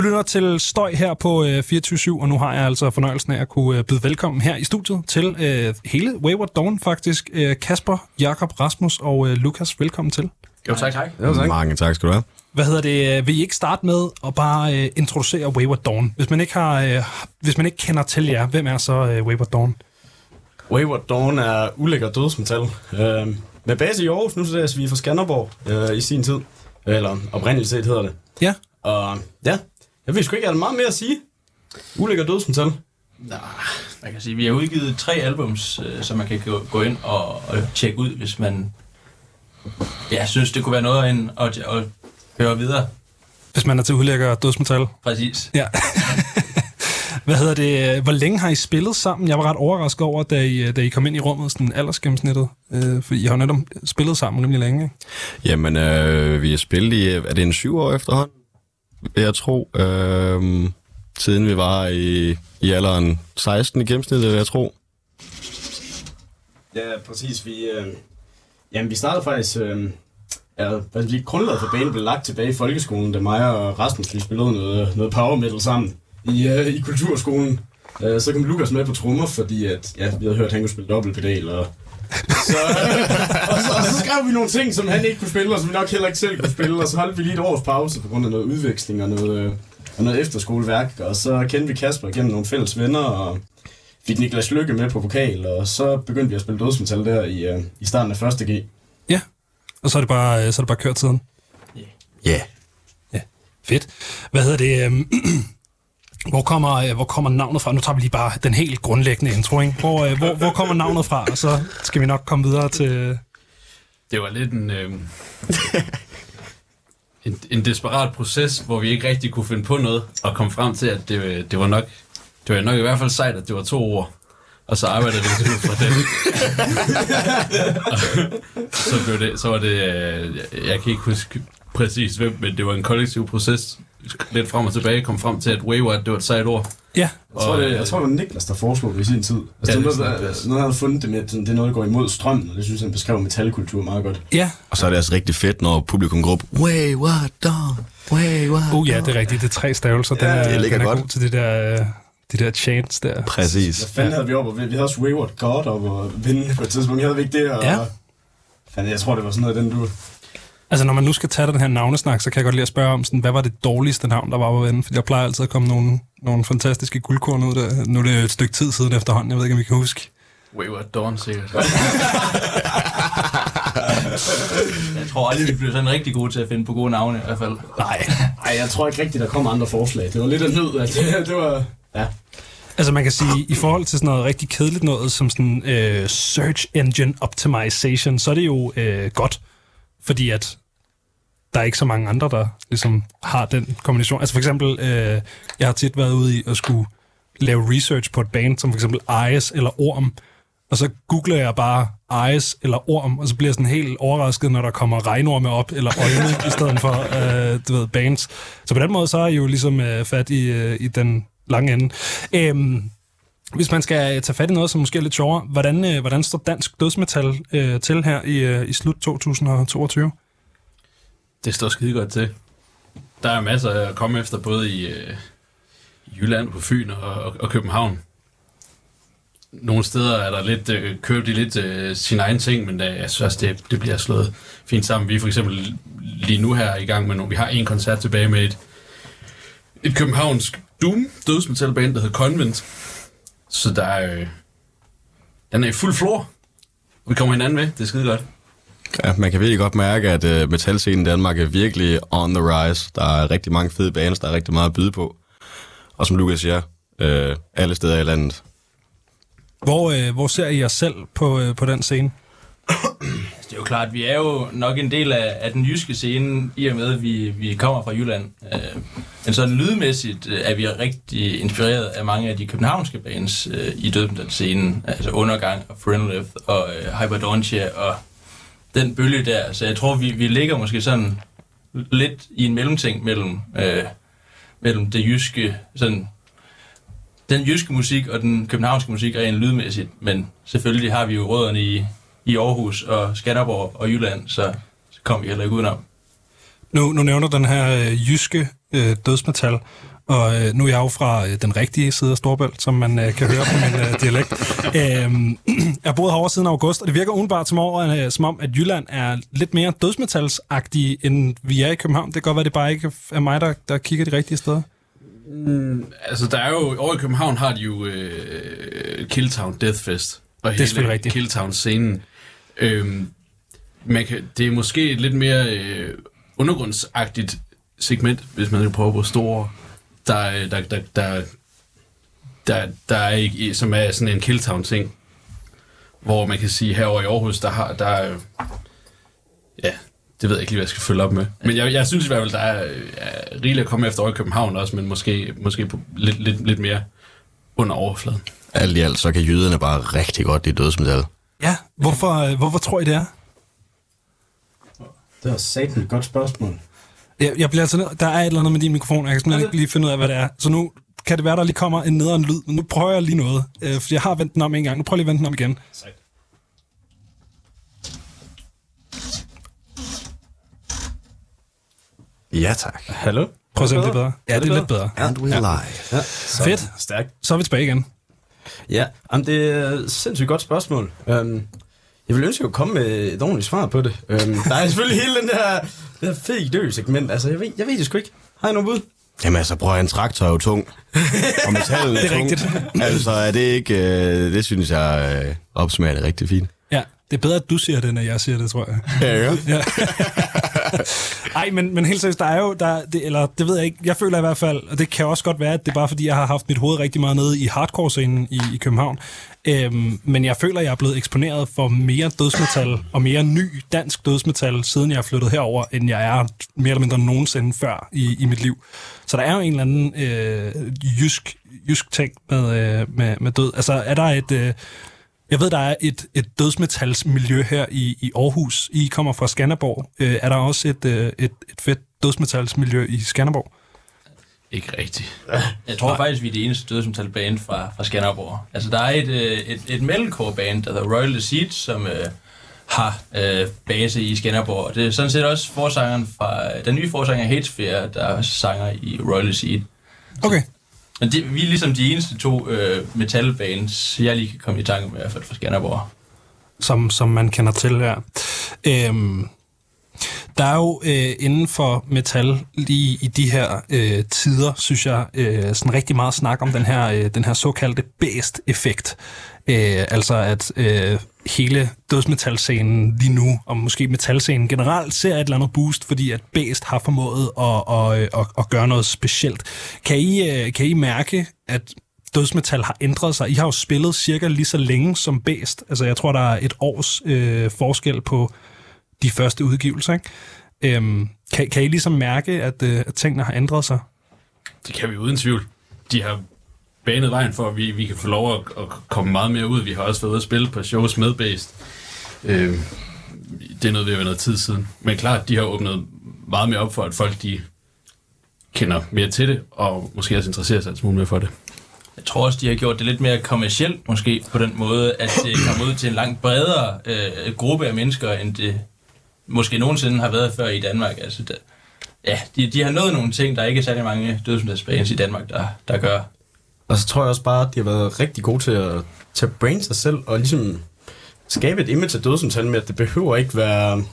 Du lytter til Støj her på øh, 24 og nu har jeg altså fornøjelsen af at kunne øh, byde velkommen her i studiet til øh, hele Wayward Dawn faktisk. Øh, Kasper, Jakob, Rasmus og øh, Lukas, velkommen til. Jo, tak. tak. Jo, tak. Mange tak skal du have. Hvad hedder det? øh, Vil I ikke starte med at bare øh, introducere Wayward Dawn? Hvis man ikke har, øh, hvis man ikke kender til jer, hvem er så øh, Wayward Dawn? Wayward Dawn er ulækker dødsmetal. Øh, med base i Aarhus, nu så vi er fra Skanderborg øh, i sin tid. Eller oprindeligt set hedder det. Ja. Og ja, jeg ved sgu ikke, er der meget mere at sige. Ulækker dødsmetal. Nej, man kan sige, vi har udgivet tre albums, øh, som man kan gå, gå ind og, og tjekke ud, hvis man ja, synes, det kunne være noget ind at, at høre videre. Hvis man er til udlægger dødsmetal. Præcis. Ja. Hvad hedder det? Hvor længe har I spillet sammen? Jeg var ret overrasket over, da I, da I kom ind i rummet, sådan aldersgennemsnittet. Øh, fordi I har jo netop spillet sammen rimelig længe. Ikke? Jamen, øh, vi har spillet i, er det en syv år efterhånden? Vil jeg tro. Øh, siden vi var i, i alderen 16 i gennemsnittet, vil jeg tro. Ja, præcis. Vi, øh, jamen, vi startede faktisk... Øh, ja, hvad lige grundlaget for banen blev lagt tilbage i folkeskolen, da mig og Rasmus lige spillede noget, noget power metal sammen i, øh, i kulturskolen. Øh, så kom Lukas med på trommer, fordi at, ja, vi havde hørt, at han kunne spille dobbeltpedal, og så, og, så, og så skrev vi nogle ting, som han ikke kunne spille, og som vi nok heller ikke selv kunne spille, og så holdt vi lige et års pause på grund af noget udveksling og noget, øh, og noget efterskoleværk, og så kendte vi Kasper gennem nogle fælles venner, og fik Niklas Lykke med på vokal, og så begyndte vi at spille dødsmetal der i, øh, i starten af 1. G. Ja. Og så er det bare, øh, så er det bare kørt siden. Ja. Yeah. Ja, fedt. Hvad hedder det? hvor, kommer, øh, hvor kommer navnet fra? Nu tager vi lige bare den helt grundlæggende intro, ikke? Hvor, øh, hvor, hvor kommer navnet fra? Og så skal vi nok komme videre til... Øh, det var lidt en, øh, en, en desperat proces, hvor vi ikke rigtig kunne finde på noget, og kom frem til, at det, det var nok det var nok i hvert fald sejt, at det var to ord. Og så arbejdede vi ud fra det. så, blev det, så var det, jeg kan ikke huske præcis hvem, men det var en kollektiv proces. Lidt frem og tilbage kom frem til, at wayward, det var et sejt ord. Ja. Jeg tror, det, jeg tror, det var Niklas, der foreslog det i sin tid. Altså, Ja, ja, det det, er noget, noget, han havde fundet det med, at det er noget, der går imod strømmen, og det synes han beskrev metalkultur meget godt. Ja. Og så er det altså rigtig fedt, når publikum går op, Wayward Dawn, Wayward Uh, ja, det er rigtigt. Det er tre stavelser. Den Ja, er, det ligger den er godt. god til det der, øh, de der chants der. Præcis. Hvad fanden havde vi op, og vi havde også Wayward God op og vinde på et tidspunkt. Vi havde ikke det, og... Ja. Fanden, jeg tror, det var sådan noget, den du... Altså, når man nu skal tage den her navnesnak, så kan jeg godt lide at spørge om, sådan, hvad var det dårligste navn, der var på vennen? For jeg plejer altid at komme nogle, nogle fantastiske guldkorn ud der. Nu er det et stykke tid siden efterhånden, jeg ved ikke, om vi kan huske. Wayward Dawn, sikkert. Jeg tror aldrig, vi bliver sådan rigtig gode til at finde på gode navne i hvert fald. Nej. Nej, jeg tror ikke rigtigt, der kommer andre forslag. Det var lidt af nød, at det, det var... Ja. Altså man kan sige, i forhold til sådan noget rigtig kedeligt noget, som sådan øh, search engine optimization, så er det jo øh, godt, fordi at der er ikke så mange andre, der ligesom har den kombination. Altså for eksempel, øh, jeg har tit været ude i at skulle lave research på et band, som for eksempel Eyes eller Orm, og så googler jeg bare Eyes eller Orm, og så bliver jeg sådan helt overrasket, når der kommer regnorme op, eller øjne, i stedet for, øh, du ved, bands. Så på den måde, så er I jo ligesom øh, fat i, øh, i den lange ende. Øhm, hvis man skal tage fat i noget, som måske er lidt sjovere, hvordan, øh, hvordan står dansk dødsmetal øh, til her i, øh, i slut 2022? Det står skide godt til. Der er masser at komme efter, både i, øh, i Jylland, på Fyn og, og, og København. Nogle steder er der lidt, øh, kører de lidt øh, sin egen ting, men der, jeg synes det, det bliver slået fint sammen. Vi er for eksempel lige nu her i gang med nogle, vi har en koncert tilbage med et, et københavnsk Doom dødsmetalband, der hedder Convent. Så der er, øh, den er i fuld flor. Vi kommer hinanden med, det er skide godt. Ja, man kan virkelig godt mærke, at uh, metalscenen i Danmark er virkelig on the rise. Der er rigtig mange fede bands, der er rigtig meget at byde på. Og som Lukas siger, uh, alle steder i landet. Hvor, øh, hvor ser I jer selv på, øh, på den scene? Det er jo klart, at vi er jo nok en del af, af den jyske scene, i og med, at vi, vi kommer fra Jylland. Øh, men sådan lydmæssigt øh, er vi rigtig inspireret af mange af de københavnske bands øh, i dødsmetal-scenen. Altså Undergang og Friendlift og øh, Hyperdontia og den bølge der. Så jeg tror, vi, vi ligger måske sådan lidt i en mellemting mellem, øh, mellem det jyske, sådan den jyske musik og den københavnske musik rent lydmæssigt, men selvfølgelig har vi jo rødderne i, i Aarhus og Skanderborg og Jylland, så, så kom vi heller ikke udenom. Nu, nu nævner den her øh, jyske øh, dødsmetal, og øh, nu er jeg jo fra øh, den rigtige side af Storbælt, som man øh, kan høre på min øh, dialekt. Øhm, jeg har boet herovre siden august, og det virker udenbart som, over, øh, som om, at Jylland er lidt mere dødsmetalsagtig, end vi er i København. Det kan godt være, det bare ikke er mig, der, der kigger de rigtige steder. Altså, der er jo, over i København har de jo øh, Killtown Deathfest. Og Det er selvfølgelig rigtigt. Killtown-scenen. Øhm, man kan, det er måske et lidt mere øh, undergrundsagtigt segment, hvis man skal prøve på store, der, der, der, der, der, der er ikke, som er sådan en Killtown-ting. Hvor man kan sige, herovre i Aarhus, der har, der er, ja, det ved jeg ikke lige, hvad jeg skal følge op med. Men jeg, jeg synes i hvert fald, der er, er rigeligt at komme efter over i København også, men måske, måske på lidt, lidt, lidt mere under overfladen. Alt i alt, så kan jyderne bare rigtig godt lide dødsmetal. Ja, hvorfor, øh, hvorfor tror I det er? Det var satan et godt spørgsmål. Jeg, jeg bliver altså nød, der er et eller andet med din mikrofon, og jeg kan simpelthen ikke lige finde ud af, hvad det er. Så nu kan det være, der lige kommer en nederen lyd, men nu prøver jeg lige noget, øh, for jeg har vendt den om en gang. Nu prøver jeg lige at vende den om igen. Sejt. Ja, tak. Hallo? Prøv at se, om det er bedre. Ja, det er lidt bedre. And we live. Ja, Fedt. Stærkt. Så er vi tilbage igen. Ja, jamen, det er et sindssygt godt spørgsmål. Um, jeg vil ønske, at jeg kunne komme med et ordentligt svar på det. Um, der er selvfølgelig hele den der, det der fake dø-segment. Altså, jeg ved, jeg ved det sgu ikke. Har I nogen bud? Jamen altså, prøv at en traktor er jo tung. Og metallen er, Det er tung. rigtigt. Altså, er det ikke... Øh, det synes jeg øh, opsummerer det rigtig fint. Ja, det er bedre, at du siger det, end at jeg siger det, tror jeg. Ja, ja. Ja. Ej, men, men helt seriøst, der er jo, der, det, eller det ved jeg ikke, jeg føler i hvert fald, og det kan også godt være, at det er bare fordi, jeg har haft mit hoved rigtig meget nede i hardcore-scenen i, i København. Øhm, men jeg føler, jeg er blevet eksponeret for mere dødsmetal og mere ny dansk dødsmetal, siden jeg er flyttet herover, end jeg er mere eller mindre nogensinde før i, i mit liv. Så der er jo en eller anden øh, jysk, jysk ting med, øh, med, med død. Altså, er der et... Øh, jeg ved, der er et, et dødsmetalsmiljø her i, i Aarhus. I kommer fra Skanderborg. Øh, er der også et, øh, et, et fedt dødsmetalsmiljø i Skanderborg? Ikke rigtigt. Jeg tror faktisk, vi er det eneste dødsmetal-band fra, fra Skanderborg. Altså, der er et, øh, et, et metalcore-band, der hedder Royal Deceit, som øh, har øh, base i Skanderborg. Og det er sådan set også forsangeren fra, den nye forsanger Hatesphere, der er sanger i Royal Deceit. Okay. Men det, vi er ligesom de eneste to øh, metalbands, jeg lige kan komme i tanke med, i hvert fald fra Skanderborg. Som, som man kender til her. Øhm, der er jo øh, inden for metal lige i de her øh, tider, synes jeg, øh, sådan rigtig meget snak om den her, øh, den her såkaldte bæst-effekt. Øh, altså at øh, hele dødsmetalscenen lige nu, og måske metalscenen generelt, ser et eller andet boost, fordi at Bæst har formået at, at, at, at gøre noget specielt. Kan I, øh, kan I mærke, at dødsmetal har ændret sig? I har jo spillet cirka lige så længe som Bæst. Altså jeg tror, der er et års øh, forskel på de første udgivelser. Ikke? Øhm, kan, kan I ligesom mærke, at, øh, at tingene har ændret sig? Det kan vi uden tvivl. De har banet vejen for, at vi, vi kan få lov at, at komme meget mere ud. Vi har også været ude at spille på shows med Based. Øh, det er noget, vi har været noget tid siden. Men klart, de har åbnet meget mere op for, at folk de kender mere til det, og måske også interesserer sig en smule mere for det. Jeg tror også, de har gjort det lidt mere kommercielt, måske på den måde, at det kommer ud til en langt bredere øh, gruppe af mennesker, end det måske nogensinde har været før i Danmark. Altså, der, ja, de, de har nået nogle ting, der ikke er særlig mange dødsmetalsbands i Danmark, der, der gør. Og så tror jeg også bare, at de har været rigtig gode til at tage brain sig selv og ligesom skabe et image af dødsmetal med, at det behøver ikke være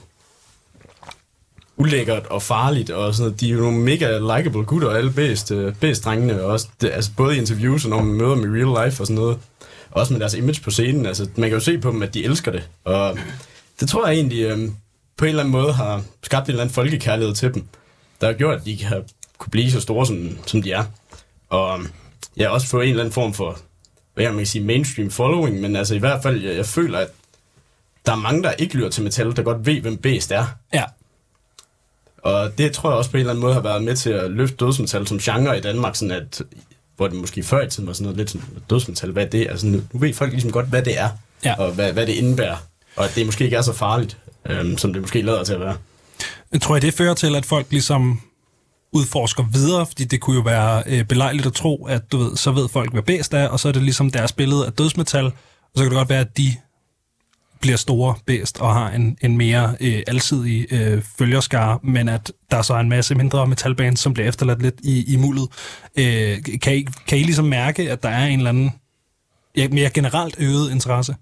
ulækkert og farligt og sådan noget. De er jo nogle mega likable gutter, alle bedst, bedst drengene, og også det, altså både i interviews og når man møder dem i real life og sådan noget. Også med deres image på scenen. Altså, man kan jo se på dem, at de elsker det. Og det tror jeg egentlig øh, på en eller anden måde har skabt en eller anden folkekærlighed til dem, der har gjort, at de kan kunne blive så store, som, som de er. Og øhm, ja, også få en eller anden form for, hvad jeg man kan sige, mainstream following, men altså i hvert fald, jeg, jeg føler, at der er mange, der ikke lytter til metal, der godt ved, hvem Bæst er. Ja. Og det tror jeg også på en eller anden måde har været med til at løfte dødsmetal som genre i Danmark, sådan at, hvor det måske før i tiden var sådan noget lidt sådan, dødsmetal, hvad er det? Altså nu, nu ved folk ligesom godt, hvad det er, Ja. og hvad, hvad det indebærer. Og at det måske ikke er så farligt, øhm, som det måske lader til at være. Jeg tror, det fører til, at folk ligesom udforsker videre, fordi det kunne jo være øh, belejligt at tro, at du ved, så ved folk, hvad bæst er, og så er det ligesom deres billede af dødsmetal, og så kan det godt være, at de bliver store bæst og har en, en mere øh, alsidig øh, følgerskare, men at der så er en masse mindre metalbands, som bliver efterladt lidt i, i muldet. Øh, kan, I, kan I ligesom mærke, at der er en eller anden ja, mere generelt øget interesse?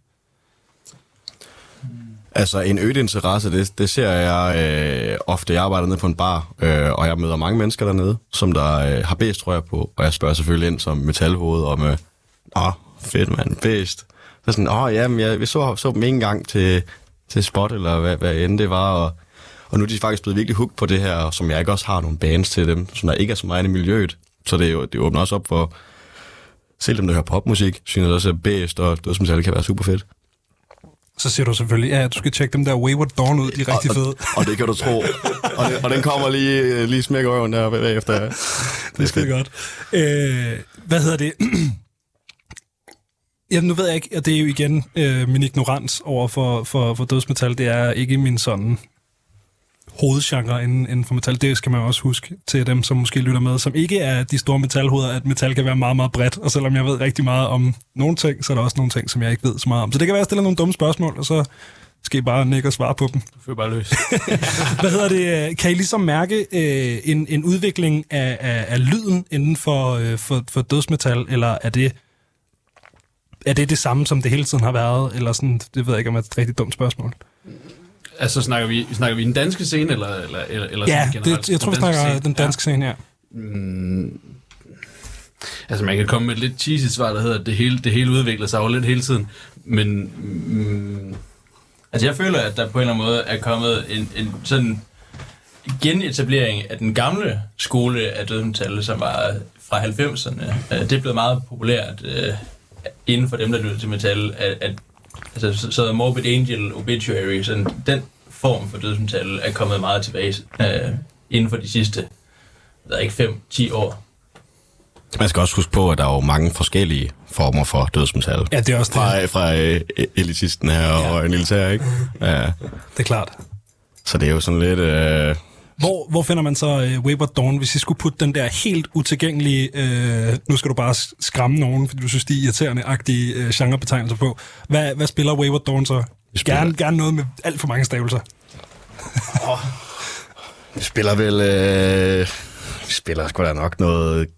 Altså, en øget interesse, det, det ser jeg øh, ofte. Jeg arbejder nede på en bar, øh, og jeg møder mange mennesker dernede, som der øh, har bæst, tror jeg, på. Og jeg spørger selvfølgelig ind som metalhoved om, øh, åh, fedt mand, bæst. Så sådan, åh, jamen, jeg, vi så, så dem en gang til, til spot, eller hvad, hvad end det var, og, og nu er de faktisk blevet virkelig hooked på det her, som jeg ikke også har nogle bands til dem, som der ikke er så meget i miljøet. Så det, er jo, det åbner også op for, selv dem, der hører popmusik, synes jeg også, at bedst og dødsmetal kan være super fedt. Så siger du selvfølgelig, ja, du skal tjekke dem der Wayward Dawn ud, de er rigtig fede. Og, og det kan du tro. Og, det, og den kommer lige, lige smæk øven der bagefter. Det er skide godt. Øh, hvad hedder det? Ja, nu ved jeg ikke, og det er jo igen øh, min ignorans over for, for, for dødsmetal. Det er ikke min sådan hovedgenre inden, inden for metal. Det skal man også huske til dem, som måske lytter med, som ikke er de store metalhoveder, at metal kan være meget, meget bredt. Og selvom jeg ved rigtig meget om nogle ting, så er der også nogle ting, som jeg ikke ved så meget om. Så det kan være, at jeg stiller nogle dumme spørgsmål, og så skal I bare nikke og svare på dem. Du bare løs. Hvad hedder det? Kan I ligesom mærke øh, en, en udvikling af, af, af lyden inden for, øh, for, for dødsmetal, eller er det, er det det samme, som det hele tiden har været? Eller sådan, det ved jeg ikke, om det er et rigtig dumt spørgsmål. Altså, snakker vi, snakker vi den danske scene, eller, eller, eller, eller Ja, sådan generelt? det, jeg tror, vi snakker scene? den danske scene her. Ja. Mm, altså, man kan komme med et lidt cheesy svar, der hedder, at det hele, det hele udvikler sig jo lidt hele tiden. Men mm, Altså jeg føler, at der på en eller anden måde er kommet en, en sådan genetablering af den gamle skole af dødsmetal, som var fra 90'erne. Øh, Det er blevet meget populært øh, inden for dem, der lytter til metal, at, at altså, så, så Morbid Angel, Obituary, sådan, den form for dødsmetal er kommet meget tilbage øh, inden for de sidste jeg ved ikke, 5-10 år. Man skal også huske på, at der er jo mange forskellige former for dødsmetal. Ja, det er også det. Fra, fra øh, elitisten her Ja. og en elitær, ikke? Ja. Det er klart. Så det er jo sådan lidt... Øh, Hvor, hvor finder man så uh, Wayward Dawn, hvis I skulle putte den der helt utilgængelige, uh, nu skal du bare skræmme nogen, fordi du synes, de er irriterende-agtige uh, genrebetegnelser på. Hvad, hvad spiller Wayward Dawn så? Spiller- Gerne, gerne noget med alt for mange stavelser. vi spiller vel... Øh, vi spiller sgu da nok noget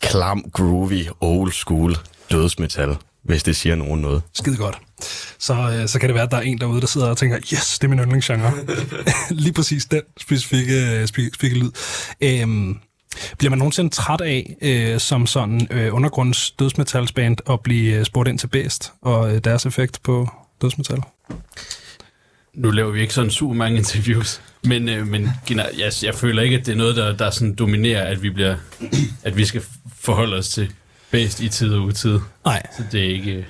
klam, groovy, old school dødsmetal, hvis det siger nogen noget. Skide godt. Så, uh, så kan det være, at der er en derude, der sidder og tænker, yes, det er min yndlingsgenre. Lige præcis den specifikke, uh, specifikke lyd. Um, bliver man nogensinde træt af, øh, som sådan øh, undergrunds dødsmetalsband, at blive øh, spurgt ind til bedst og øh, deres effekt på dødsmetal? nu laver vi ikke sådan super mange interviews, men, øh, men jeg, jeg føler ikke, at det er noget, der, der sådan dominerer, at vi, bliver, at vi skal forholde os til bedst i tid og utid. Nej, Så det er ikke... øh,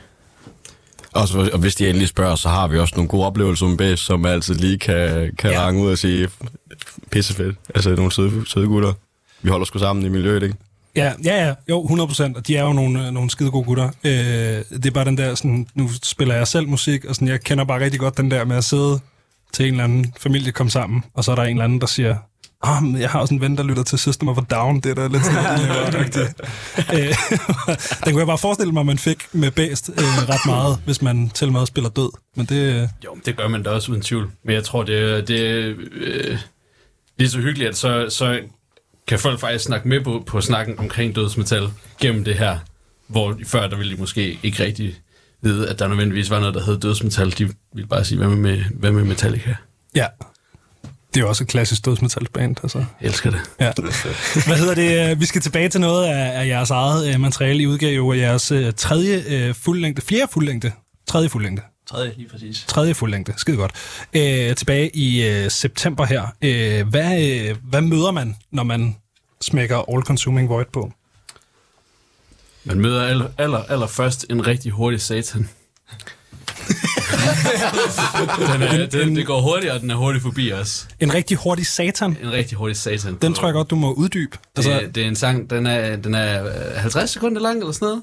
Og, så, og hvis de endelig spørger, så har vi også nogle gode oplevelser med base, som altid lige kan, kan Ja. range ud og sige, pissefedt. Altså nogle søde, søde gutter. Vi holder sgu sammen i miljøet, ikke? Ja, ja, ja, jo, 100 procent, og de er jo nogle, øh, nogle skide gode gutter. Øh, det er bare den der, sådan, nu spiller jeg selv musik, og sådan, jeg kender bare rigtig godt den der med at sidde til en eller anden familie komme sammen, og så er der en eller anden, der siger, ah, men jeg har også en ven, der lytter til System of a Down, det er da lidt sådan, øh, Den kunne jeg bare forestille mig, man fik med bæst øh, ret meget, hvis man til med spiller død. Men det, øh, Jo, det gør man da også uden tvivl. Men jeg tror, det, det, er, øh, det er så hyggeligt, at så, så kan folk faktisk snakke med på, på snakken omkring dødsmetal gennem det her. Hvor før, der ville de måske ikke rigtig vide, at der nødvendigvis var noget, der hed dødsmetal. De ville bare sige, hvad med, hvad med Metallica? ja, det er jo også et klassisk dødsmetalsband, altså. Jeg elsker det. Ja. Hvad hedder det? Vi skal tilbage til noget af, af jeres eget øh, materiale. I udgav jo jeres øh, tredje øh, fuldlængde, fjerde fuldlængde, tredje fuldlængde, Tredje, lige præcis. tredje fuldlængde, skide godt. Øh, tilbage i øh, september her. Øh, hvad, øh, hvad møder man, når man smækker All Consuming Void på? Man møder aller, aller, aller først en rigtig hurtig satan. den er, den, det går hurtigt, og den er hurtigt forbi os. En rigtig hurtig satan. En rigtig hurtig satan. Den tror jeg godt, du må uddybe. Altså, det, det er en sang, den er, den er øh, 50 sekunder lang eller sådan noget.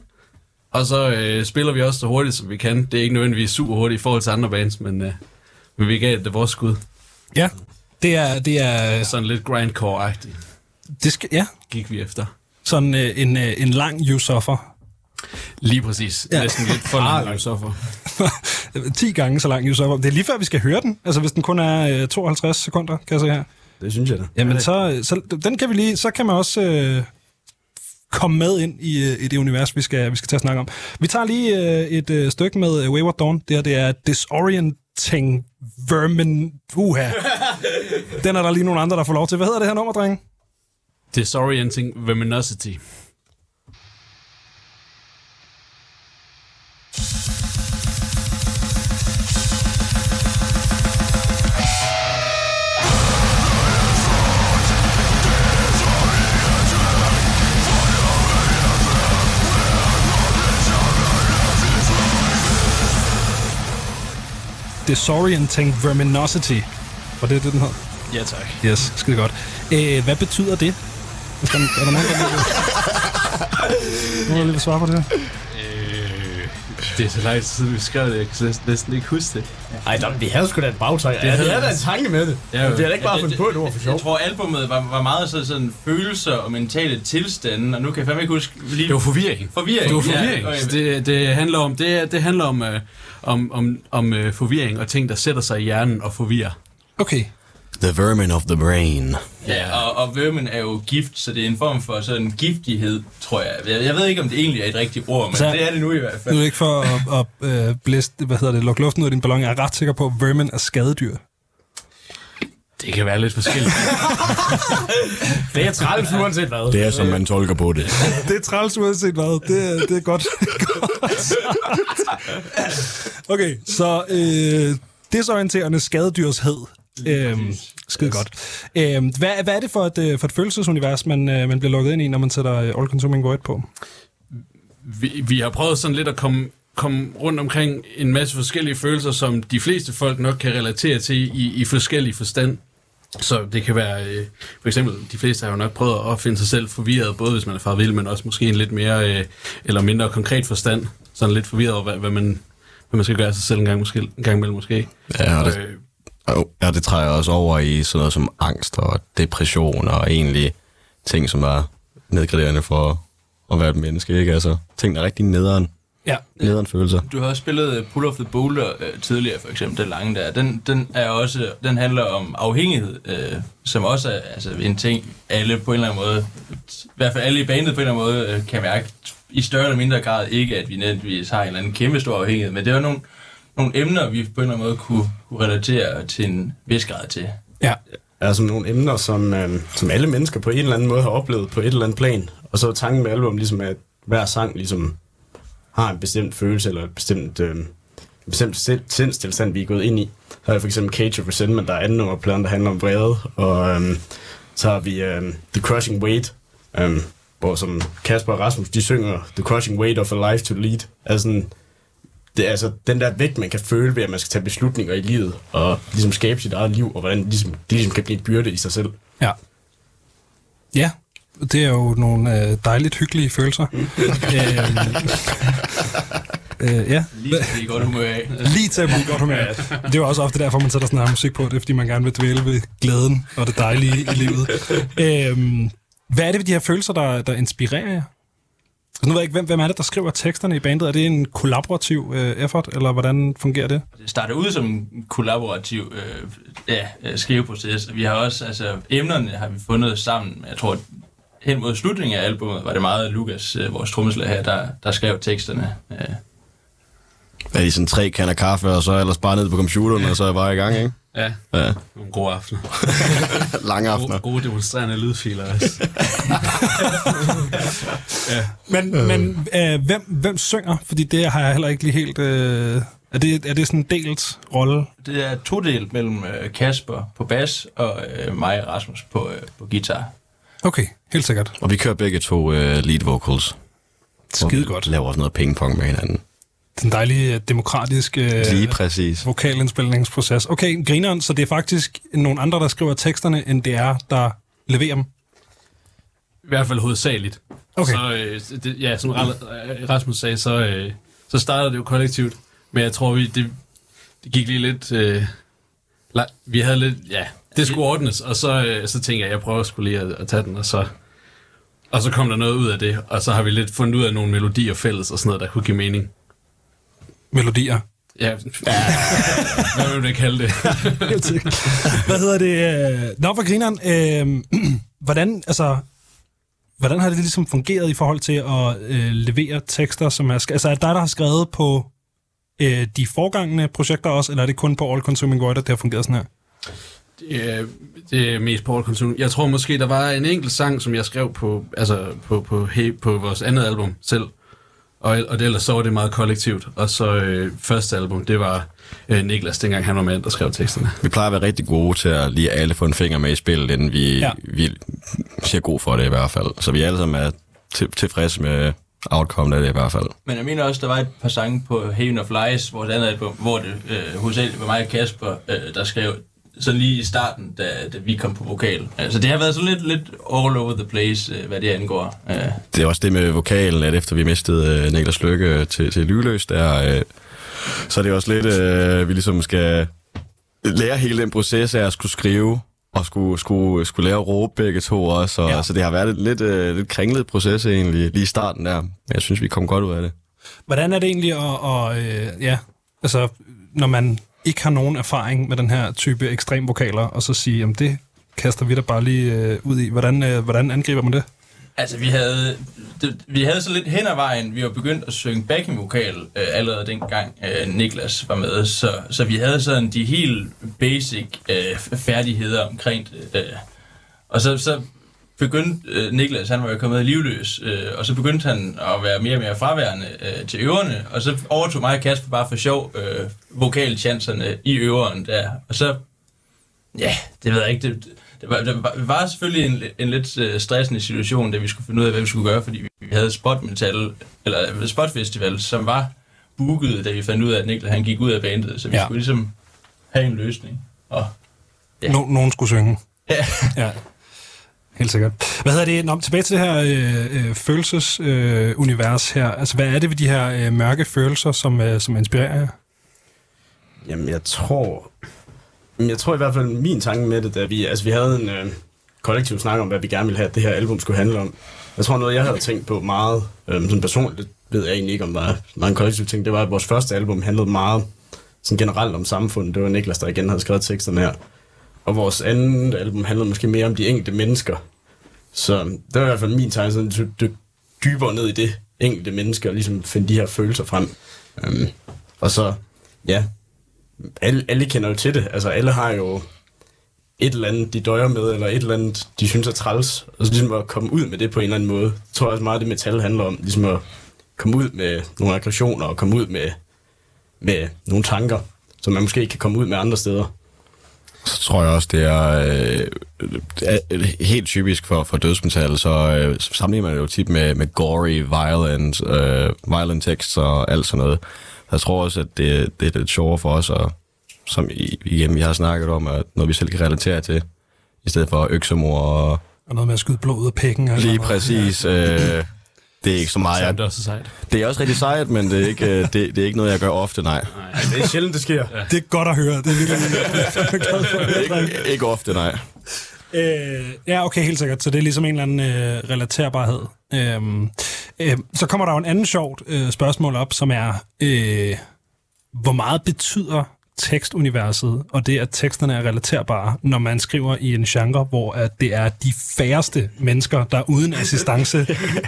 Og så øh, spiller vi også så hurtigt, som vi kan. Det er ikke nødvendigvis super hurtigt i forhold til andre bands, men, øh, men vi gav det vores skud. ja, det er, det er, Sådan lidt grindcore-agtigt det skal, ja, gik vi efter. sådan øh, en, øh, en lang You Suffer. Lige præcis. Ja. Næsten lidt for langt, så for. 10 gange så lang Up. Det er lige før, vi skal høre den. Altså, hvis den kun er øh, 52 sekunder, kan jeg se her. Det synes jeg da. Jamen, så, så den kan vi lige, så kan man også øh, komme med ind i, øh, i det univers, vi skal, vi skal til at snakke om. Vi tager lige øh, et øh, stykke med øh, Wayward Dawn. Det her, det er Disorienting Vermin... Uha. Den er der lige nogle andre, der får lov til. Hvad hedder det her nummer, drenge? Disorienting Verminosity. Disorienting Verminosity. Var det det, den hed? Ja, tak. Yes, skide godt. Øh, hvad betyder det? Er der, er der nogen, der lige vil, nogen, der lige svare på det her? Det er så lang tid siden, vi skrev det. Jeg kan næsten, næsten ikke huske det. Ej, da, vi havde sgu da en bagtanke. Ja, vi havde da en tanke med det. Ja, Ja, vi har da ikke bare Ja, fundet det- på et ord for sjov. Jeg tror, albumet var, var meget så, sådan følelser og mentale tilstande, og nu kan jeg fandme ikke huske lige... Det var forvirring. forvirring. Det var forvirring. Ja, Ja, okay. det, det handler om, det, det handler om, øh, om, om, om øh, forvirring og ting, der sætter sig i hjernen og forvirrer. Okay. The vermin of the brain. Ja, og, og vermin er jo gift, så det er en form for sådan giftighed, tror jeg. Jeg, jeg ved ikke, om det egentlig er et rigtigt ord, men Så- det er det nu i hvert Nu er fald. det ikke for at, at øh, blæse, hvad hedder det, lukke luften ud af din ballon. Jeg er ret sikker på, at vermin er skadedyr. Det kan være lidt forskelligt. Det er træls uanset hvad. Det er, som man tolker på det. Det er træls uanset hvad. Det, er- det er godt. okay, så øh, desorienterende skadedyrshed. Øhm, skide godt. Øhm, hvad, hvad er det for et, øh, for et følelsesunivers, man, øh, man bliver lukket ind i, når man sætter øh, All Consuming Void på? vi, vi har prøvet sådan lidt at komme, komme rundt omkring en masse forskellige følelser, som de fleste folk nok kan relatere til i, i forskellige forstand. Så det kan være, øh, for eksempel, de fleste har jo nok prøvet at finde sig selv forvirret, både hvis man er far vild, men også måske en lidt mere øh, eller mindre konkret forstand. Sådan lidt forvirret over, hvad, hvad, man, hvad man skal gøre af sig selv en gang, måske, en gang imellem måske. Ja, og det, Øh, og, ja, det træder også over i sådan noget som angst og depression og egentlig ting, som er nedgraderende for at være et menneske, ikke? Altså, ting, der er rigtig nederen, Ja. nederen følelser. Du har også spillet Pull of the Boulder øh, tidligere, for eksempel, den lange der. Den, den, er også, den handler om afhængighed, øh, som også er altså, en ting, alle på en eller anden måde, i hvert fald alle i bandet på en eller anden måde, øh, kan mærke i større eller mindre grad. Ikke, at vi nødvendigvis har en eller anden kæmpe stor afhængighed, men det var nogle, nogle emner, vi på en eller anden måde kunne, kunne relatere til en vis grad til. Ja. er sådan nogle emner, som, øh, som alle mennesker på en eller anden måde har oplevet på et eller andet plan. Og så er tanken med album ligesom, at hver sang ligesom har en bestemt følelse, eller et bestemt, øh, en bestemt sind- sindstilstand, vi er gået ind i. Så har vi for eksempel Cage of Resentment, der er anden nummer pladen, der handler om vrede. Og øh, så har vi øh, The Crushing Weight, øh, hvor som Kasper og Rasmus, de synger The Crushing Weight of a Life to Lead. Altså sådan, det er altså den der vægt, man kan føle ved, at man skal tage beslutninger i livet, og ligesom skabe sit eget liv, og hvordan det ligesom, det ligesom kan blive et byrde i sig selv. Ja. Ja, det er jo nogle øh, dejligt hyggelige følelser. øhm, øh, ja, Lige så det er godt humør af. lige til at blive i godt humør. Det er jo også ofte derfor, man sætter sådan her musik på. Det er, fordi man gerne vil dvæle ved glæden og det dejlige i livet. Øhm, hvad er det ved de her følelser, der, der inspirerer jer? Nu ved jeg ikke, hvem, hvem er det, der skriver teksterne i bandet? Er det en kollaborativ øh, effort, eller hvordan fungerer det? det starter ud som en kollaborativ øh, ja, øh, skriveproces. Vi har også, altså emnerne har vi fundet sammen. Jeg tror, hen mod slutningen af albumet var det meget Lukas, øh, vores trommeslager her, der, der skrev teksterne. Øh, Er de sådan tre kander kaffe, og så ellers bare ned på computeren, og så er jeg bare i gang, ikke? Ja, Ja, nogle gode aftener. lange aftener. Gode, gode demonstrerende lydfiler også. Men, men øh, hvem, hvem synger? Fordi det har jeg heller ikke lige helt... Øh, er, det, er det sådan en delt rolle? det er todelt mellem øh, Kasper på bas og øh, mig og Rasmus på, øh, på guitar. Okay, helt sikkert. Og vi kører begge to uh, lead vocals. Skide Og godt. Laver også noget pingpong med hinanden. Den dejlige, øh, demokratiske øh, Lige præcis. vokalindspilningsproces. Okay, grineren, så det er faktisk nogle andre, der skriver teksterne, end det er, der leverer dem. I hvert fald hovedsageligt. Okay. Så, øh, det, ja, som Ra- Rasmus sagde, så, øh, så startede det jo kollektivt. Men jeg tror, vi, det, det gik lige lidt... Øh, la- vi havde lidt... Ja, det skulle ordnes, og så, øh, så tænkte jeg, jeg prøver skulle lige at, at tage den, og så, og så kom der noget ud af det. Og så har vi lidt fundet ud af nogle melodier fælles og sådan noget, der kunne give mening. Melodier. Ja, hvad vil du kalde det? Hvad hedder det? øh, Nå, for grineren. Øh, hvordan, altså, hvordan har det ligesom fungeret i forhold til at øh, levere tekster, som er... Altså, er det dig, der har skrevet på øh, de forgangne projekter også, eller er det kun på All Consuming Void, at det har fungeret sådan her? Det er, det er mest Paul Consum. Jeg tror måske, der var en enkelt sang, som jeg skrev på, altså på, på, he, på vores andet album selv. Og, og det, ellers så var det meget kollektivt. Og så øh, første album, det var øh, Niklas, dengang han var med, der skrev teksterne. Vi plejer at være rigtig gode til at lige alle få en finger med i spillet, inden vi, Ja. ja. vi siger god for det i hvert fald. Så vi alle sammen er til, tilfredse med outcome af det i hvert fald. Men jeg mener også, der var et par sange på Haven of Lies, vores andet album, hvor det øh, hovedsageligt var mig og Kasper, øh, der skrev sådan lige i starten, da, da vi kom på vokal. Altså det har været sådan lidt, lidt all over the place, øh, hvad det angår. Øh, Det er også det med vokalen, at efter vi mistede øh, Niklas Lykke til, til Lyløs, der, så er det også lidt, vi ligesom skal lære hele den proces af at skulle skrive, og skulle, skulle, skulle lære at råbe begge to også. Og, Ja. Så det har været et lidt, øh, lidt kringlet proces egentlig, lige i starten der. Men jeg synes, vi kom godt ud af det. Hvordan er det egentlig at, og, øh, ja, altså, når man ikke har nogen erfaring med den her type ekstrem vokaler, og så sige, jamen det kaster vi da bare lige øh, ud i. Hvordan, øh, hvordan angriber man det? Altså, vi havde, det, vi havde så lidt hen ad vejen. Vi var begyndt at synge backing-vokal øh, allerede dengang øh, Niklas var med. Så, så vi havde sådan de helt basic øh, færdigheder omkring det. Øh. Og så, så begyndte øh, Niklas, han var jo kommet livløs, øh, og så begyndte han at være mere og mere fraværende øh, til øverne. Og så overtog mig og Kasper bare for sjov øh, vokalchancerne i øveren der. Og så, ja, det ved jeg ikke, det, det var, det var, selvfølgelig en, en lidt øh, stressende situation, da vi skulle finde ud af, hvad vi skulle gøre, fordi vi, havde Spot Metal, eller øh, Spot Festival, som var booket, da vi fandt ud af, at Niklas han gik ud af bandet, så vi Ja. skulle ligesom have en løsning. Og. Ja. No, nogen skulle synge. ja, Ja. Helt sikkert. Hvad hedder det? Nå, tilbage til det her øh, øh, følelsesunivers øh, univers her. Altså, hvad er det ved de her øh, mørke følelser, som, øh, som inspirerer jer? Jamen, jeg tror... Jeg tror i hvert fald, min tanke med det, da vi, altså, vi havde en øh, kollektiv snak om, hvad vi gerne ville have, at det her album skulle handle om. Jeg tror, noget, jeg havde tænkt på meget, øh, sådan personligt, det ved jeg egentlig ikke, om der var en kollektiv ting, det var, at vores første album handlede meget sådan generelt om samfundet. Det var Niklas, der igen havde skrevet teksterne her. Og vores andet album handlede måske mere om de enkelte mennesker. Så det var i hvert fald min tegn, sådan at dykke dybere ned i det enkelte menneske, og ligesom finde de her følelser frem. Um, og så, ja, alle, alle kender jo til det. Altså, alle har jo et eller andet, de døjer med, eller et eller andet, de synes er træls. Og så ligesom at komme ud med det på en eller anden måde. Jeg tror også meget, det metal handler om, ligesom at komme ud med nogle aggressioner, og komme ud med, med nogle tanker, som man måske ikke kan komme ud med andre steder. Så tror jeg også, det er, øh, det er helt typisk for, for dødsmetal, så øh, sammenligner man det jo tit med, med gory, violent, øh, violent tekst og alt sådan noget. Jeg tror også, at det, det er lidt sjovere for os, og, som I, igen vi har snakket om, at noget vi selv kan relatere til, i stedet for øksemor og Og noget med at skyde blod ud af pikken? Eller lige præcis. Øh, det er ikke så meget. Jeg, det er også sejt. det er også rigtig sejt, men det er ikke, øh, det, det er ikke noget, jeg gør ofte, nej. Det er sjældent, det sker. Ja. Det er godt at høre. Det er virkelig jeg er glad for at høre. Ikke, ikke ofte, nej. Øh, ja, okay, helt sikkert. Så det er ligesom en eller anden øh, relaterbarhed. Øhm, øh, så kommer der jo en anden sjovt øh, spørgsmål op, som er, øh, hvor meget betyder tekstuniverset, og det, at teksterne er relaterbare, når man skriver i en genre, hvor at det er de færreste mennesker, der uden assistance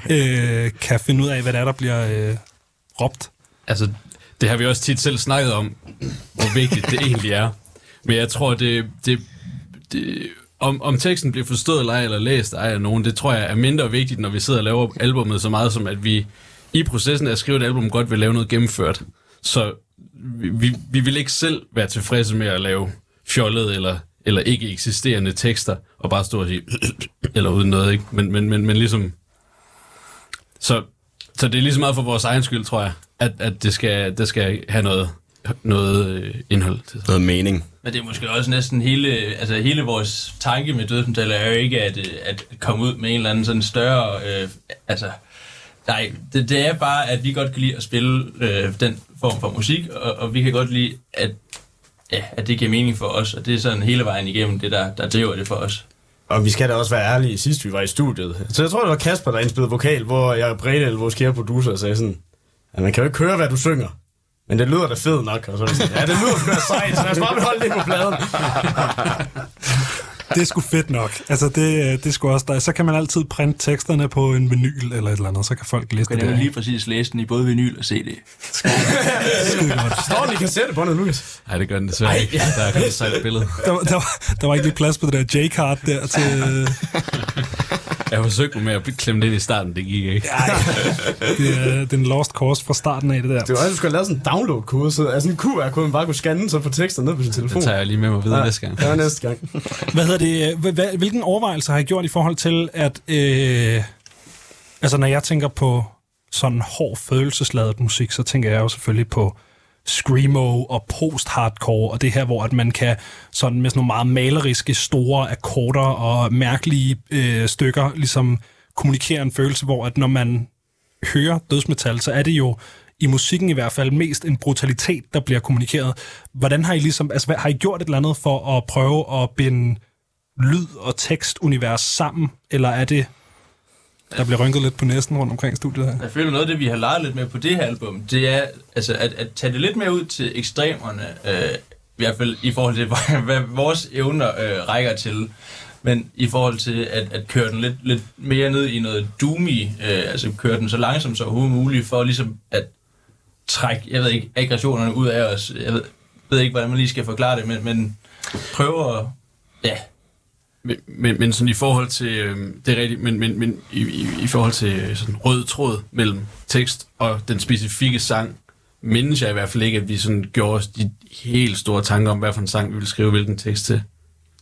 øh, kan finde ud af, hvad det er, der bliver øh, råbt. Altså, det har vi også tit selv snakket om, hvor vigtigt det egentlig er. Men jeg tror, det, det, det om, om teksten bliver forstået eller ej, eller læst ej af nogen, det tror jeg er mindre vigtigt, når vi sidder og laver albumet så meget, som at vi i processen af at skrive et album godt vil lave noget gennemført. Så vi, vi, vi vil ikke selv være tilfredse med at lave fjollet eller, eller ikke eksisterende tekster, og bare stå og sige, eller uden noget, ikke? Men, men, men, men ligesom... Så, så det er lige så meget for vores egen skyld, tror jeg, at, at det, skal, det skal have noget, noget øh, indhold til sig. Noget mening. Men det er måske også næsten hele, altså hele vores tanke med dødsmetal er jo ikke at, at komme ud med en eller anden sådan større, øh, altså, nej, det, det er bare, at vi godt kan lide at spille øh, den form for musik, og, og vi kan godt lide, at, ja, at det giver mening for os, og det er sådan hele vejen igennem det, der, der driver det for os. Og vi skal da også være ærlige, sidst vi var i studiet. Så jeg tror, det var Kasper, der indspillede vokal, hvor jeg bredte vores kære producer og sagde sådan, at man kan jo ikke høre, hvad du synger. Men det lyder da fedt nok. Og så sådan, ja, det lyder sgu da sejt, så lad os bare beholde det på pladen. Det er sgu fedt nok. Altså, det, øh, det er sgu også der. Så kan man altid printe teksterne på en vinyl eller et eller andet, så kan folk læse Kan det jeg der. lige præcis læse den i både vinyl og CD. Skide godt. Står den i kassettebåndet, Lukas? Nej, det gør den desværre ikke. Der er kun et sejt billede. Der, var- der, var, der var ikke lige plads på det der J-card der til... Jeg forsøgte med at blive klemt ind i starten, det gik ikke. Det, er, det er en lost cause fra starten af det der. Det var altså, du skulle have lavet sådan en download-kode, så altså en QR-kode, man bare kunne scanne, så få tekster ned på sin telefon. Det tager jeg lige med mig videre næste gang. Det var næste gang. Hvad hedder det? Hva- Hvilken overvejelse har I gjort i forhold til, at... Øh, altså, når jeg tænker på sådan hård følelsesladet musik, så tænker jeg jo selvfølgelig på screamo og post-hardcore, og det her, hvor at man kan sådan med sådan nogle meget maleriske, store akkorder og mærkelige øh, stykker ligesom kommunikere en følelse, hvor at når man hører dødsmetal, så er det jo i musikken i hvert fald mest en brutalitet, der bliver kommunikeret. Hvordan har I ligesom, altså har I gjort et eller andet for at prøve at binde lyd og tekstunivers sammen, eller er det, der bliver rynket lidt på næsten rundt omkring studiet her? Jeg føler noget af det, vi har leget lidt med på det her album, det er altså, at, at tage det lidt mere ud til ekstremerne, øh, i hvert fald i forhold til, hvad, hvad vores evner øh, rækker til. Men i forhold til at, at køre den lidt, lidt mere ned i noget doomy, øh, altså køre den så langsomt som overhovedet muligt, for ligesom at trække, jeg ved ikke, aggressionerne ud af os. Jeg ved, ved ikke, hvordan man lige skal forklare det, men, men prøve at, ja, men, men, men sådan i forhold til, øh, det er rigtigt, men, men, men i, i, i forhold til øh, sådan rød tråd mellem tekst og den specifikke sang, mindes jeg i hvert fald ikke, at vi sådan gjorde os de helt store tanker om, hvad for en sang vi ville skrive hvilken tekst til.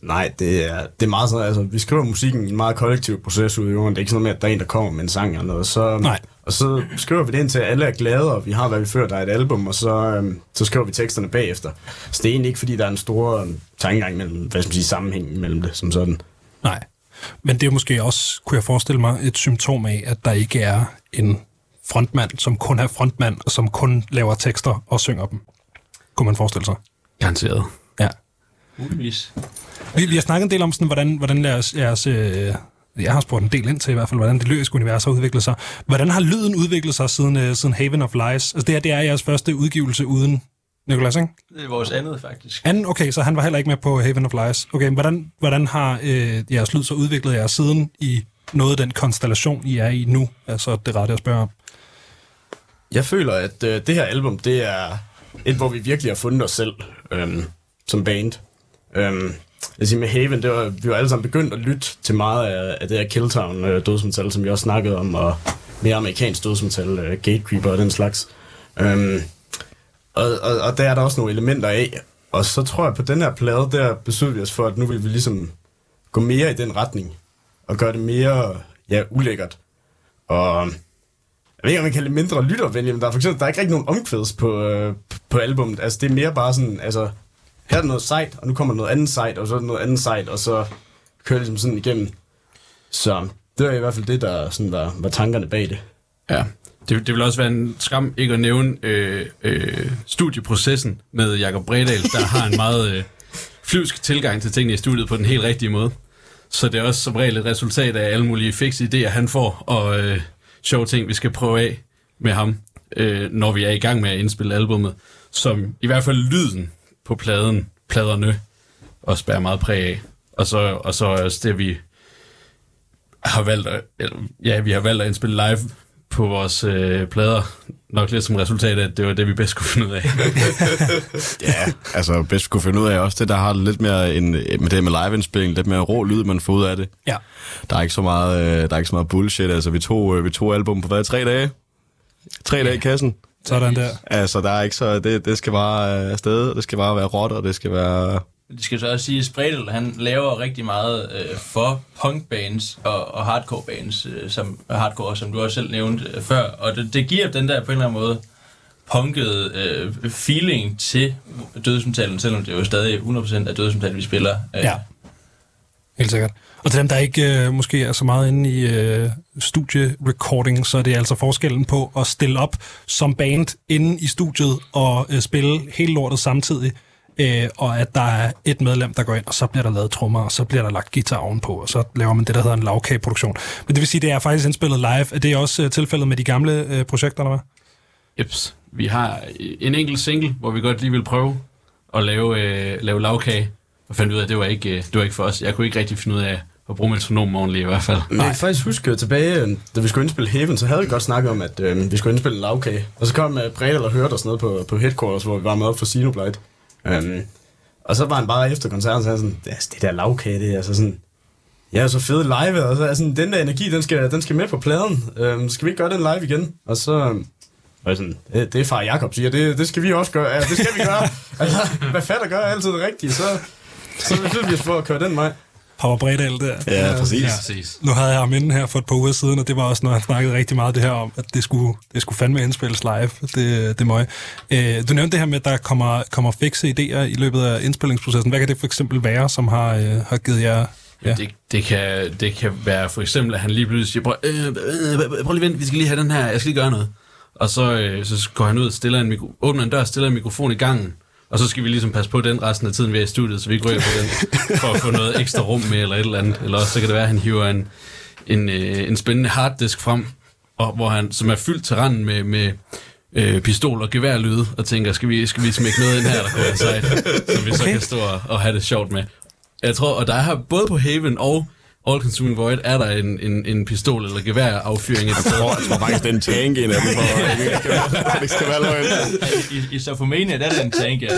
Nej, det er, det er meget sådan, altså, vi skriver musikken i en meget kollektiv proces ude i jorden. Det er ikke sådan noget med, at der er en, der kommer med en sang eller noget. Så, Nej. Og så skriver vi det ind til, at alle er glade, og vi har, hvad vi føler, der er et album, og så, øhm, så skriver vi teksterne bagefter. Så det er egentlig ikke, fordi der er en stor øhm, tankegang mellem, hvad skal man sige, sammenhæng mellem det, som sådan. Nej. Men det er måske også, kunne jeg forestille mig, et symptom af, at der ikke er en frontmand, som kun er frontmand, og som kun laver tekster og synger dem. Kunne man forestille sig. Garanteret. Muligvis. Vi, vi har snakket en del om, sådan, hvordan, hvordan jeres, jeres øh, jeg har spurgt en del ind til i hvert fald, hvordan det lyriske univers har udviklet sig. Hvordan har lyden udviklet sig siden, øh, siden Haven of Lies? Altså det her, det er jeres første udgivelse uden Nicolas, ikke? Det er vores andet, faktisk. Anden, okay, så han var heller ikke med på Haven of Lies. Okay, men hvordan, hvordan har øh, jeres lyd så udviklet jer siden i noget af den konstellation, I er i nu? Altså det rette at spørge om. Jeg føler, at øh, det her album, det er et, hvor vi virkelig har fundet os selv øhm, som band. Øhm, jeg siger med Haven, det var, vi var alle sammen begyndt at lytte til meget af, af det her Killtown øh, dødsmetal, som vi også snakkede om, og mere amerikansk dødsmetal, øh, Gatecreeper og den slags. Øhm, og, og, og der er der også nogle elementer af. Og så tror jeg, på den her plade, der besøgte vi os for, at nu vil vi ligesom gå mere i den retning, og gøre det mere ja, ulækkert. Og jeg ved ikke, om man kan det mindre lyttervenligt, men der er for eksempel, der er ikke rigtig nogen omkvæds på, øh, på albummet. Altså, det er mere bare sådan, altså, her er der noget sejt, og nu kommer der noget andet sejt, og så er der noget andet sejt, og så kører det ligesom sådan igennem. Så det var i hvert fald det, der sådan var, var tankerne bag det. Ja. Det, det vil også være en skam ikke at nævne øh, øh, studieprocessen med Jakob Bredal, der har en meget øh, flyvsk tilgang til tingene i studiet på den helt rigtige måde. Så det er også som regel et resultat af alle mulige fikse idéer, han får, og øh, sjove ting, vi skal prøve af med ham, øh, når vi er i gang med at indspille albummet, som i hvert fald lyden på pladen, pladerne, også bærer meget præg af. Og så, og så også det, vi har valgt at, ja, vi har valgt at indspille live på vores øh, plader, nok lidt som resultat af, at det var det, vi bedst kunne finde ud af. Ja, altså bedst kunne finde ud af også det, der har lidt mere en, med det med liveindspilling, lidt mere rå lyd, man får ud af det. Ja. Der er ikke så meget, øh, der er ikke så meget bullshit. Altså, vi tog, øh, vi tog album på hvad, tre dage? Tre dage i kassen. Sådan der. Altså, der er ikke så, det, det skal bare øh, afsted, det skal bare være råt, og det skal være... Det skal så også sige, at Spredel, han laver rigtig meget øh, for punkbands og, og hardcore bands, øh, som hardcore, som du også selv nævnte øh, før. Og det, det giver den der på en eller anden måde punkede øh, feeling til dødsmetallen, selvom det er jo stadig 100% af dødsmetallen, vi spiller. Øh, Ja. Helt sikkert. Og til dem, der ikke øh, måske er så meget inde i øh, studierecording, så er det altså forskellen på at stille op som band inde i studiet og øh, spille hele lortet samtidig, øh, og at der er et medlem, der går ind, og så bliver der lavet trommer, og så bliver der lagt guitar ovenpå, og så laver man det, der hedder en lavkageproduktion. Men det vil sige, det er faktisk indspillet live. Er det også øh, tilfældet med de gamle øh, projekter, eller hvad? Jeps. Vi har øh, en enkelt single, hvor vi godt lige vil prøve at lave, øh, lave lavkage. Og fandt ud af, at det var, ikke, øh, det var ikke for os. Jeg kunne ikke rigtig finde ud af at bruge metronom ordentligt i hvert fald. Men jeg kan faktisk huske tilbage, øh, da vi skulle indspille Haven, så havde vi godt snakket om, at øh, vi skulle indspille en lavkage. Og så kom øh, Bredal og hørte os nede på, på Headquarters, hvor vi var med op for Sinoblight. Um, og så var han bare efter koncerten, så sådan, det, er- det der lavkage, det er altså sådan, ja, så fed live, og så sådan, den der energi, den skal, den skal med på pladen. Um, skal vi ikke gøre den live igen? Og så, var jeg sådan, det, det er far Jakob siger, det, det skal vi også gøre. Ja, det skal vi gøre. altså, hvad fatter gør altid det rigtige, så, så vi os for at køre den vej. Papa Bredal der. Ja, præcis. Ja, præcis. Nu havde jeg ham inde her for et par uger siden, og det var også, når han snakkede rigtig meget det her om, at det skulle, det skulle fandme indspilles live. Det, det møg. Øh, du nævnte det her med, at der kommer, kommer fikse idéer i løbet af indspillingsprocessen. Hvad kan det for eksempel være, som har, øh, har givet jer... Ja. Det, det, kan, det kan være for eksempel, at han lige pludselig siger, prøv, øh, øh, prøv lige vent, vi skal lige have den her, jeg skal lige gøre noget. Og så, øh, så går han ud og stiller en mikro, åbner en dør, stiller en mikrofon i gangen, og så skal vi ligesom passe på den resten af tiden, vi er i studiet, så vi ikke ryger på den, for at få noget ekstra rum med, eller et eller andet. Eller også så kan det være, at han hiver en, en, øh, en spændende harddisk frem, og, hvor han, som er fyldt til randen med, med øh, pistol og geværlyde, og tænker, skal vi, skal vi smække noget ind her, der kunne være sejt, så vi okay. så kan stå og, og have det sjovt med. Jeg tror, og der er her både på Haven og All Consuming Void, er der en, en, en pistol eller geværaffyring. Jeg tror, jeg tror faktisk, det er en tank, en af dem, for det skal være løgn. I, i Sofomania, der er det en tank, ja.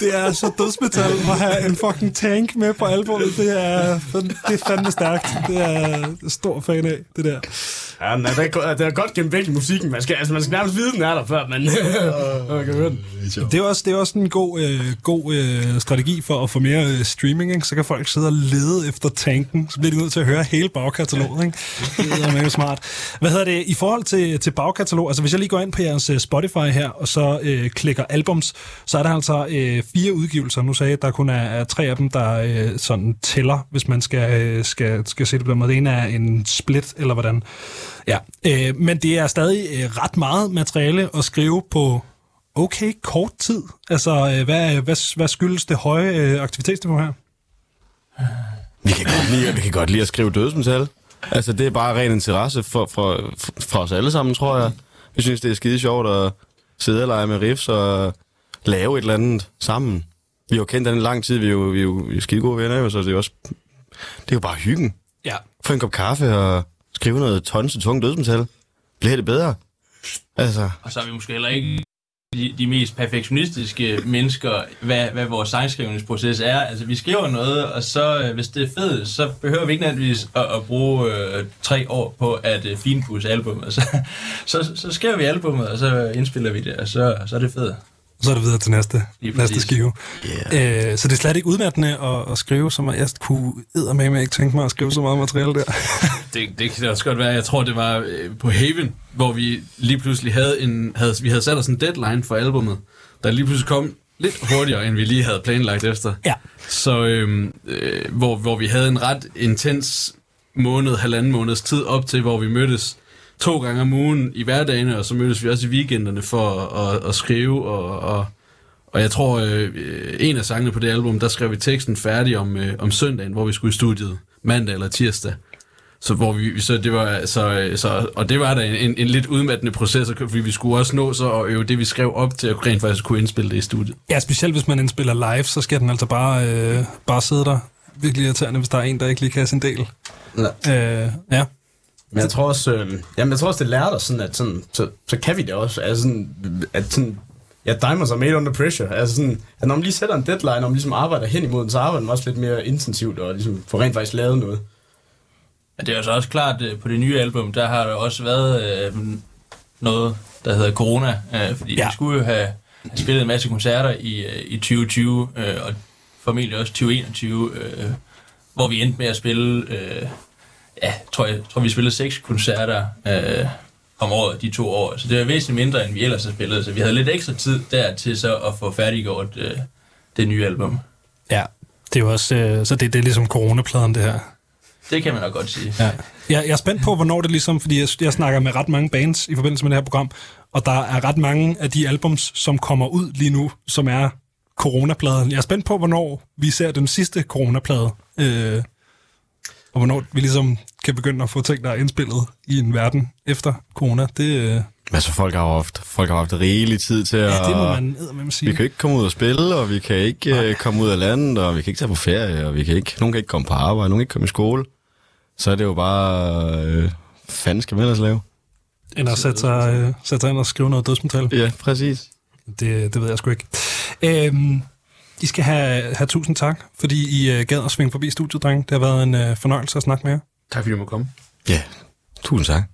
Det er så dødsmetal at have en fucking tank med på albumet. Det er, det er fandme stærkt. Det er stor fan af, det der. Ja, men det er, det er godt gennem væk i musikken. Man skal, altså, man skal nærmest vide, den er der, før man, man kan høre den. Det er også, det er også en god, øh, god øh, strategi for at få mere øh, streaming. Ikke? Så kan folk sidde og lede efter tanken. Så bliver de nødt til at høre hele bagkataloget. Ikke? Det er mega smart. Hvad hedder det? I forhold til, til bagkatalog, altså hvis jeg lige går ind på jeres øh, Spotify her, og så øh, klikker albums, så er der altså øh, fire udgivelser. Nu sagde jeg, at der kun er, er tre af dem, der øh, sådan tæller, hvis man skal, øh, skal, skal se det på den måde. Det ene er en split, eller hvordan. Ja, øh, men det er stadig øh, ret meget materiale at skrive på okay kort tid. Altså, øh, hvad, hvad, hvad skyldes det høje øh, aktivitetsniveau her? Øh, vi kan godt lide, vi kan godt lide at skrive dødsmetal. Altså, det er bare ren interesse for, for, for, os alle sammen, tror jeg. Vi synes, det er skide sjovt at sidde og lege med riffs og lave et eller andet sammen. Vi har jo kendt den lang tid, vi er jo, vi er jo, vi er skide gode venner, så det er jo også... Det er jo bare hyggen. Ja. Få en kop kaffe og skrive noget tons til tung dødsmetal. Bliver det bedre? Altså, Og så er vi måske heller ikke de, de mest perfektionistiske mennesker, hvad, hvad vores sangskrivningsproces er. Altså, vi skriver noget, og så, øh, hvis det er fedt, så behøver vi ikke nødvendigvis at, at bruge øh, tre år på at øh, finpudse albumet. Så, så, så skriver vi albumet, og så indspiller vi det, og så, så er det fedt. Så er det videre til næste, næste skive. yeah. Øh, så det er slet ikke udmattende at, at skrive, som jeg kunne eddermame ikke tænke mig at skrive så meget materiale der. Det, det kan da også godt være. Jeg tror, det var øh, på Haven, hvor vi lige pludselig havde en... Havde, vi havde sat os en deadline for albummet, der lige pludselig kom lidt hurtigere, end vi lige havde planlagt efter. Ja. Så øhm, øh, hvor, hvor vi havde en ret intens måned, halvanden måneds tid op til, hvor vi mødtes to gange om ugen i hverdagene, og så mødtes vi også i weekenderne for at, at, at skrive, og, og, og jeg tror, øh, en af sangene på det album, der skrev vi teksten færdig om, øh, om søndagen, hvor vi skulle i studiet, mandag eller tirsdag. Så, hvor vi, så det var, så, så, og det var da en, en, en lidt udmattende proces, fordi vi skulle også nå så at øve det, vi skrev op til at rent faktisk kunne indspille det i studiet. ja, specielt hvis man indspiller live, så skal den altså bare, øh, bare sidde der. Virkelig irriterende, hvis der er en, der ikke lige kan sin del. Ja. Øh, ja. Men jeg tror også, øh, jamen, jeg tror også, det lærte os sådan, at sådan, så, så kan vi det også. Altså sådan, at sådan, ja, diamonds are made under pressure. Altså sådan, at når man lige sætter en deadline, og man ligesom arbejder hen imod den, så arbejder man også lidt mere intensivt, og ligesom får rent faktisk lavet noget. Men det er jo så også klart, øh, på det nye album, der har der også været øh, noget, der hedder Corona, øh, fordi Ja. ja. vi skulle jo have, have spillet en masse koncerter i, øh, i 2020, øh, og formentlig også 2021, øh, hvor vi endte med at spille, øh, ja, tror jeg, tror vi spillede seks koncerter øh, om året, de to år. Så det var væsentligt mindre, end vi ellers har spillet, så vi havde lidt ekstra tid der til så at få færdiggjort øh, det nye album. ja. Det er jo også, øh, så det, det er ligesom coronapladen, det her. Det kan man nok godt sige. Ja. Jeg, jeg er spændt på, hvornår det ligesom, fordi jeg, jeg snakker med ret mange bands i forbindelse med det her program, og der er ret mange af de albums, som kommer ud lige nu, som er coronapladen. Jeg er spændt på, hvornår vi ser den sidste coronaplade, øh, og hvornår vi ligesom kan begynde at få ting, der er indspillet i en verden efter corona. Det, øh, Altså, folk har haft, folk har haft rigelig tid til at... Ja, det må man eddermame sige. Vi kan ikke komme ud og spille, og vi kan ikke Nej. komme ud af landet, og vi kan ikke tage på ferie, og vi kan ikke, nogen kan ikke komme på arbejde, nogen kan ikke komme i skole. Så er det jo bare... Øh, fanden skal man ellers lave? At sætte sig, øh, sætte sig ind og skrive noget dødsmetal. Ja, præcis. Det, det ved jeg sgu ikke. Øhm, I skal have, have tusind tak, fordi I øh, gad at svinge forbi studiet, dreng. Det har været en øh, fornøjelse at snakke med jer. Tak fordi du må komme. Ja, tusind tak.